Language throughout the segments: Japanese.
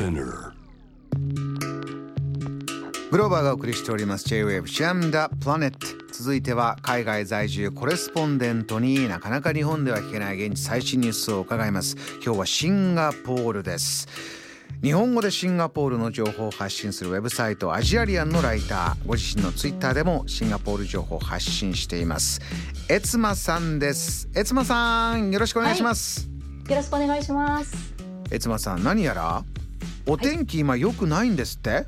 Spinner. グローバーがお送りしております。J-Wave シャムダプラネット続いては海外在住コレスポンデントになかなか日本では聞けない現地最新ニュースを伺います。今日はシンガポールです。日本語でシンガポールの情報を発信するウェブサイトアジアリアンのライター。ご自身のツイッターでもシンガポール情報を発信しています。エツマさんです。エツマさんよろしくお願いします、よろしくお願いします。エツマさん何やら？お天気今良くないんですって、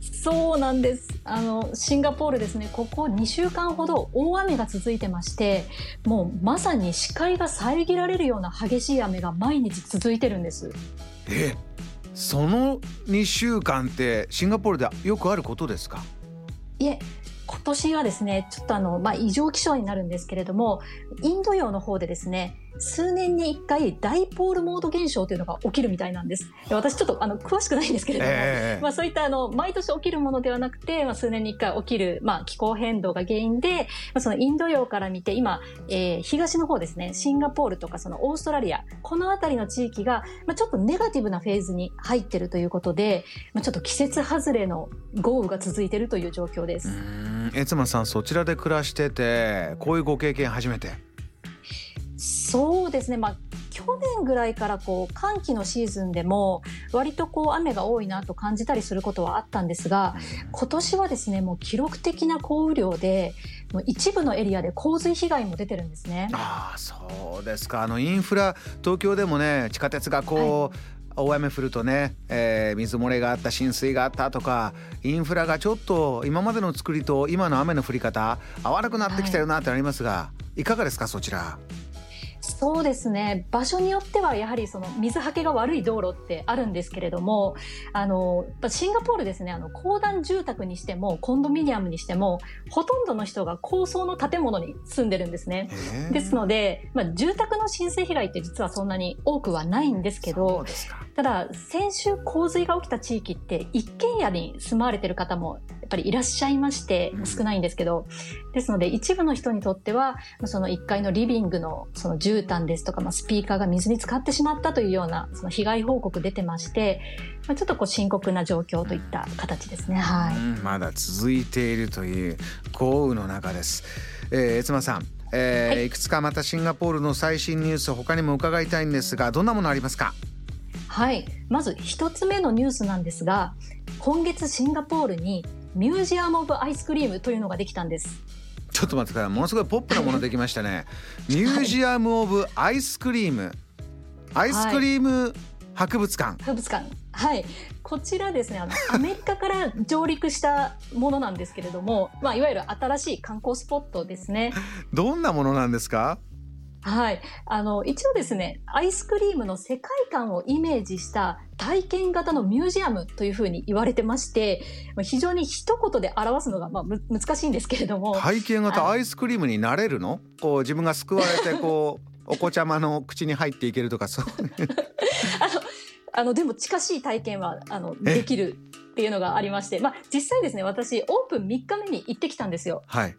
そうなんです。あのシンガポールですね。ここ2週間ほど大雨が続いてまして、もうまさに視界が遮られるような激しい雨が毎日続いてるんです。えその2週間ってシンガポールでよくあることですか？いえ。今年はですね、ちょっとあの、まあ、異常気象になるんですけれども、インド洋の方でですね、数年に1回ダイポールモード現象というのが起きるみたいなんです。で私ちょっとあの詳しくないんですけれども、ええまあ、そういったあの毎年起きるものではなくて、まあ、数年に一回起きる、まあ、気候変動が原因で、まあ、そのインド洋から見て今、えー東の方ですねシンガポールとかそのオーストラリアこの辺りの地域が、まあ、ちょっとネガティブなフェーズに入ってるということで、まあ、ちょっと季節外れの豪雨が続いているという状況です。うーんエツマさんそちらで暮らしててこういうご経験初めて？そうですね、まあ、去年ぐらいからこう寒気のシーズンでも割とこう雨が多いなと感じたりすることはあったんですが今年はですねもう記録的な降雨量でもう一部のエリアで洪水被害も出てるんですね。ああそうですか。あのインフラ東京でもね地下鉄がこう、大雨降るとね、えー水漏れがあった浸水があったとかインフラがちょっと今までの作りと今の雨の降り方合わなくなってきてるなってなりますが、い、かがですかそちら？そうですね。場所によってはやはりその水はけが悪い道路ってあるんですけれどもあのシンガポールですね。あの公団住宅にしてもコンドミニアムにしてもほとんどの人が高層の建物に住んでるんですね。ですので、まあ、住宅の浸水被害って実はそんなに多くはないんですけそうどですかただ先週洪水が起きた地域って一軒家に住まわれてる方もやっぱりいらっしゃいましてうん少ないんですけど、ですので一部の人にとってはまあその1階のリビングのその絨毯ですとか、まあ、スピーカーが水に浸かってしまったというようなその被害報告出てまして、まあ、ちょっとこう深刻な状況といった形ですね。はいうんまだ続いているという豪雨の中です。えー、エツマさん、えーはいい、くつかまたシンガポールの最新ニュース他にも伺いたいんですがどんなものありますか？はい、まず一つ目のニュースなんですが今月シンガポールにミュージアム・オブ・アイスクリームというのができたんです。ちょっと待ってください。ものすごいポップなものできましたね。ミュージアム・オブ・アイスクリーム。アイスクリーム博物館、博物館。はい。こちらですねあのアメリカから上陸したものなんですけれども、まあ、いわゆる新しい観光スポットですね。どんなものなんですか？はい、あの一応ですねアイスクリームの世界観をイメージした体験型のミュージアムというふうに言われてましてまあ非常に一言で表すのが、まあ、む難しいんですけれども、体験型あアイスクリームになれるの？こう自分が救われてこう お子ちゃまの口に入っていけるとかそう あのあのでも近しい体験はあのえ？できるっていうのがありまして、まあ、実際ですね私オープン3日目に行ってきたんですよ。はい。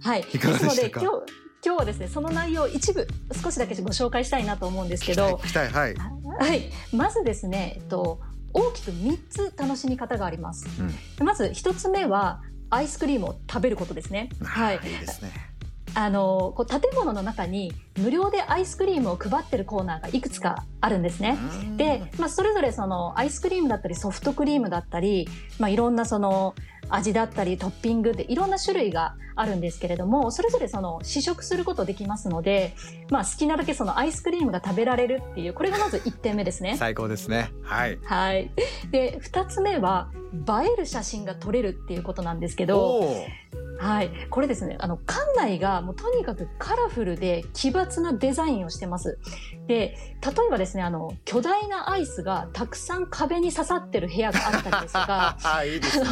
はい、いかがでしたか？ですので今日今日はですねその内容を一部少しだけご紹介したいなと思うんですけど、はい、はい、まずですね、えっと、大きく3つ楽しみ方があります。うんまず1つ目はアイスクリームを食べることですね。はいいいですねあのこう建物の中に無料でアイスクリームを配ってるコーナーがいくつかあるんですね。うんで、まあ、それぞれそのアイスクリームだったりソフトクリームだったり、まあ、いろんなその味だったりトッピングでいろんな種類があるんですけれどもそれぞれその試食することできますので、まあ、好きなだけそのアイスクリームが食べられるっていうこれがまず1点目ですね。最高ですね。はい。はい、で2つ目は映える写真が撮れるっていうことなんですけど、はい、これですねあの館内がもうとにかくカラフルで奇抜なデザインをしてます。で例えばですねあの巨大なアイスがたくさん壁に刺さってる部屋があったりですとか いいですね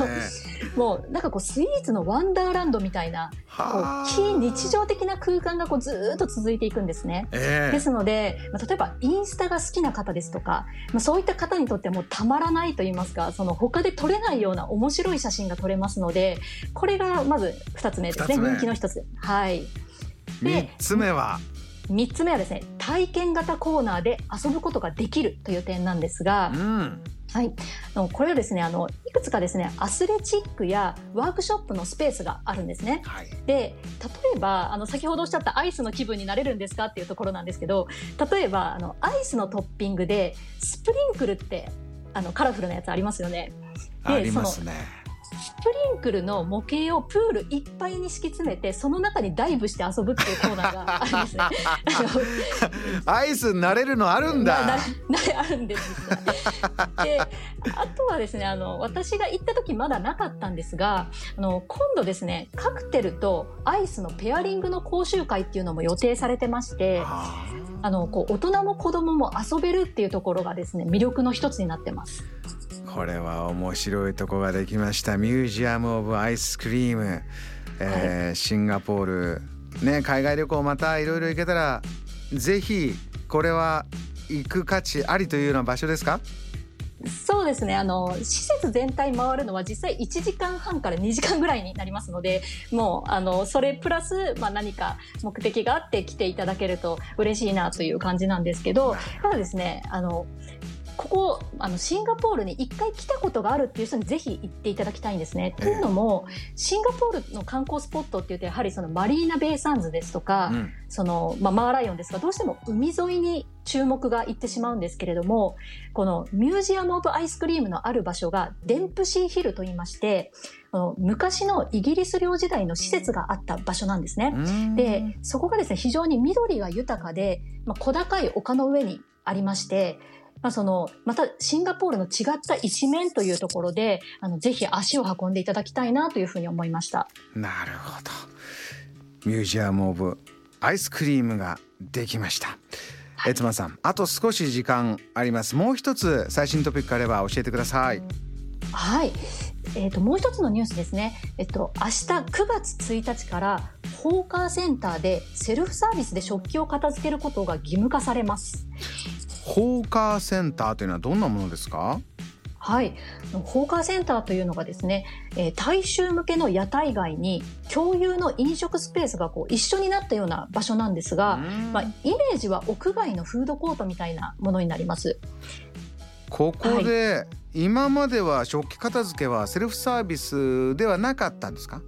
もうなんかこうスイーツのワンダーランドみたいなこはあ。う非日常的な空間がこうずーっと続いていくんですね。ええ。ですので、まあ、例えばインスタが好きな方ですとか、まあ、そういった方にとってもたまらないと言いますかその他で撮れないような面白い写真が撮れますのでこれがまず2つ目ですね。人気の一つ。はい。三つ目は？3つ目はですね体験型コーナーで遊ぶことができるという点なんですがう、んはい、これはですねあのいくつかですねアスレチックやワークショップのスペースがあるんですね。はい、で例えばあの先ほどおっしゃったアイスの気分になれるんですかっていうところなんですけど例えばあのアイスのトッピングでスプリンクルってあのカラフルなやつありますよね。ありますね。スプリンクルの模型をプールいっぱいに敷き詰めてその中にダイブして遊ぶっていうコーナーがあるんですね。アイス慣れるのあるんだ。なあるんです。で、あとはですね、あの私が行った時まだなかったんですが、あの今度ですね、カクテルとアイスのペアリングの講習会っていうのも予定されてまして、あのこう大人も子供も遊べるっていうところがですね、魅力の一つになってます。これは面白いとこができました。ミュージアム・オブ・アイスクリーム、えー、はい、シンガポールね海外旅行またいろいろ行けたらぜひこれは行く価値ありというような場所ですか？そうですね。あの施設全体回るのは実際1時間半から2時間ぐらいになりますのでもうあのそれプラス、まあ、何か目的があって来ていただけると嬉しいなという感じなんですけどただですねあのここあのシンガポールに一回来たことがあるっていう人にぜひ行っていただきたいんですね。というのもシンガポールの観光スポットっていうとやはりそのマリーナ・ベイ・サンズですとか、うん、そのまあ、マーライオンですがどうしても海沿いに注目がいってしまうんですけれどもこのミュージアム・オブ・アイスクリームのある場所がデンプシーヒルといいまして昔のイギリス領時代の施設があった場所なんですね。でそこがですね非常に緑が豊かで、まあ、小高い丘の上にありましてまあ、そのまたシンガポールの違った一面というところであのぜひ足を運んでいただきたいなというふうに思いました。なるほど。ミュージアム・オブ・アイスクリームができました、はい、さんあと少し時間あります。もう一つ最新トピックあれば教えてください。はい。えーと、もう一つのニュースですね、えっと、明日9月1日からホーカーセンターでセルフサービスで食器を片付けることが義務化されます。ホーカーセンターというのはどんなものですか？はい、ホーカーセンターというのがですね、えー、大衆向けの屋台街に共有の飲食スペースがこう一緒になったような場所なんですが、まあ、イメージは屋外のフードコートみたいなものになります。ここで、はい、今までは食器片付けはセルフサービスではなかったんですか？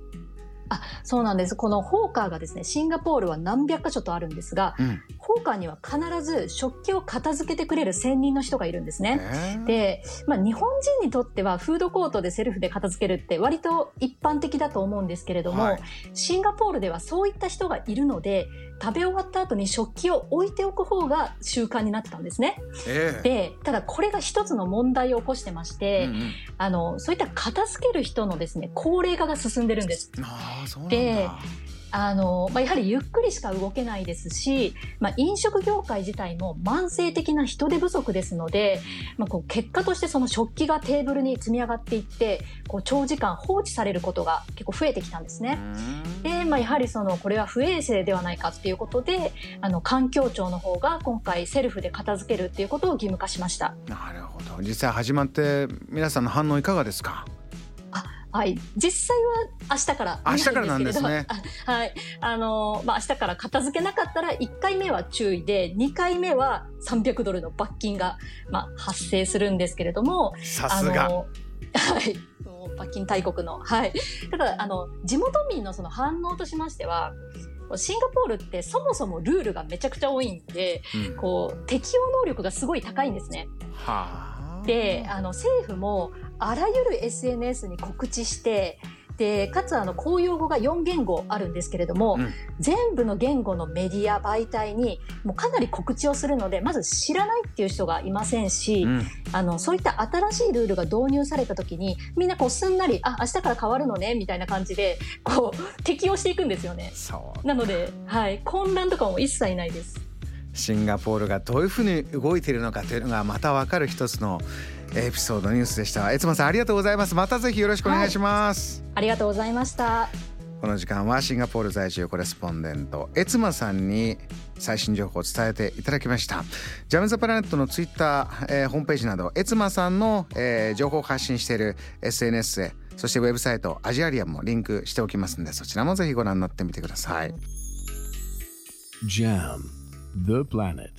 あそうなんです。このホーカーがですねシンガポールは何百箇所とあるんですが、うん、ホーカーには必ず食器を片付けてくれる専任の人がいるんですね。で、まあ、日本人にとってはフードコートでセルフで片付けるって割と一般的だと思うんですけれども、はい、シンガポールではそういった人がいるので食べ終わった後に食器を置いておく方が習慣になってたんですね。えー、でただこれが一つの問題を起こしてまして、うんうん、あのそういった片付ける人のですね高齢化が進んでるんです。であの、まあ、やはりゆっくりしか動けないですし、まあ、飲食業界自体も慢性的な人手不足ですので、まあ、こう結果としてその食器がテーブルに積み上がっていってこう長時間放置されることが結構増えてきたんですね。で、まあ、やはりそのこれは不衛生ではないかっていうことであの環境庁の方が今回セルフで片付けるっていうことを義務化しました。なるほど実際始まって皆さんの反応いかがですか？はい、実際は明日から明日からなんですね。はい、あのまあ明日から片付けなかったら1回目は注意で2回目は300ドルの罰金がまあ発生するんですけれども、さすが。はい。罰金大国の。はい。ただ、あの、地元民のその反応としましては、シンガポールってそもそもルールがめちゃくちゃ多いんで、うん、こう、適応能力がすごい高いんですね。はあ。で、あの、政府も、あらゆる SNS に告知してでかつあの公用語が4言語あるんですけれども、うん、全部の言語のメディア媒体にもうかなり告知をするのでまず知らないっていう人がいませんし、うん、あのそういった新しいルールが導入された時にみんなこうすんなりあ明日から変わるのねみたいな感じでこう適応していくんですよね。なので、はい、混乱とかも一切ないです。シンガポールがどういうふうに動いているのかというのがまた分かる一つのエピソードニュースでした。悦馬さんありがとうございます。またぜひよろしくお願いします、はい、ありがとうございましたこの時間はシンガポール在住コレスポンデント悦馬さんに最新情報を伝えていただきました。ジャムザプラネットのツイッター、えー、ホームページなど悦馬さんの、えー、情報を発信している SNS へそしてウェブサイトアジアリアもリンクしておきますのでそちらもぜひご覧になってみてください。JAM The Planet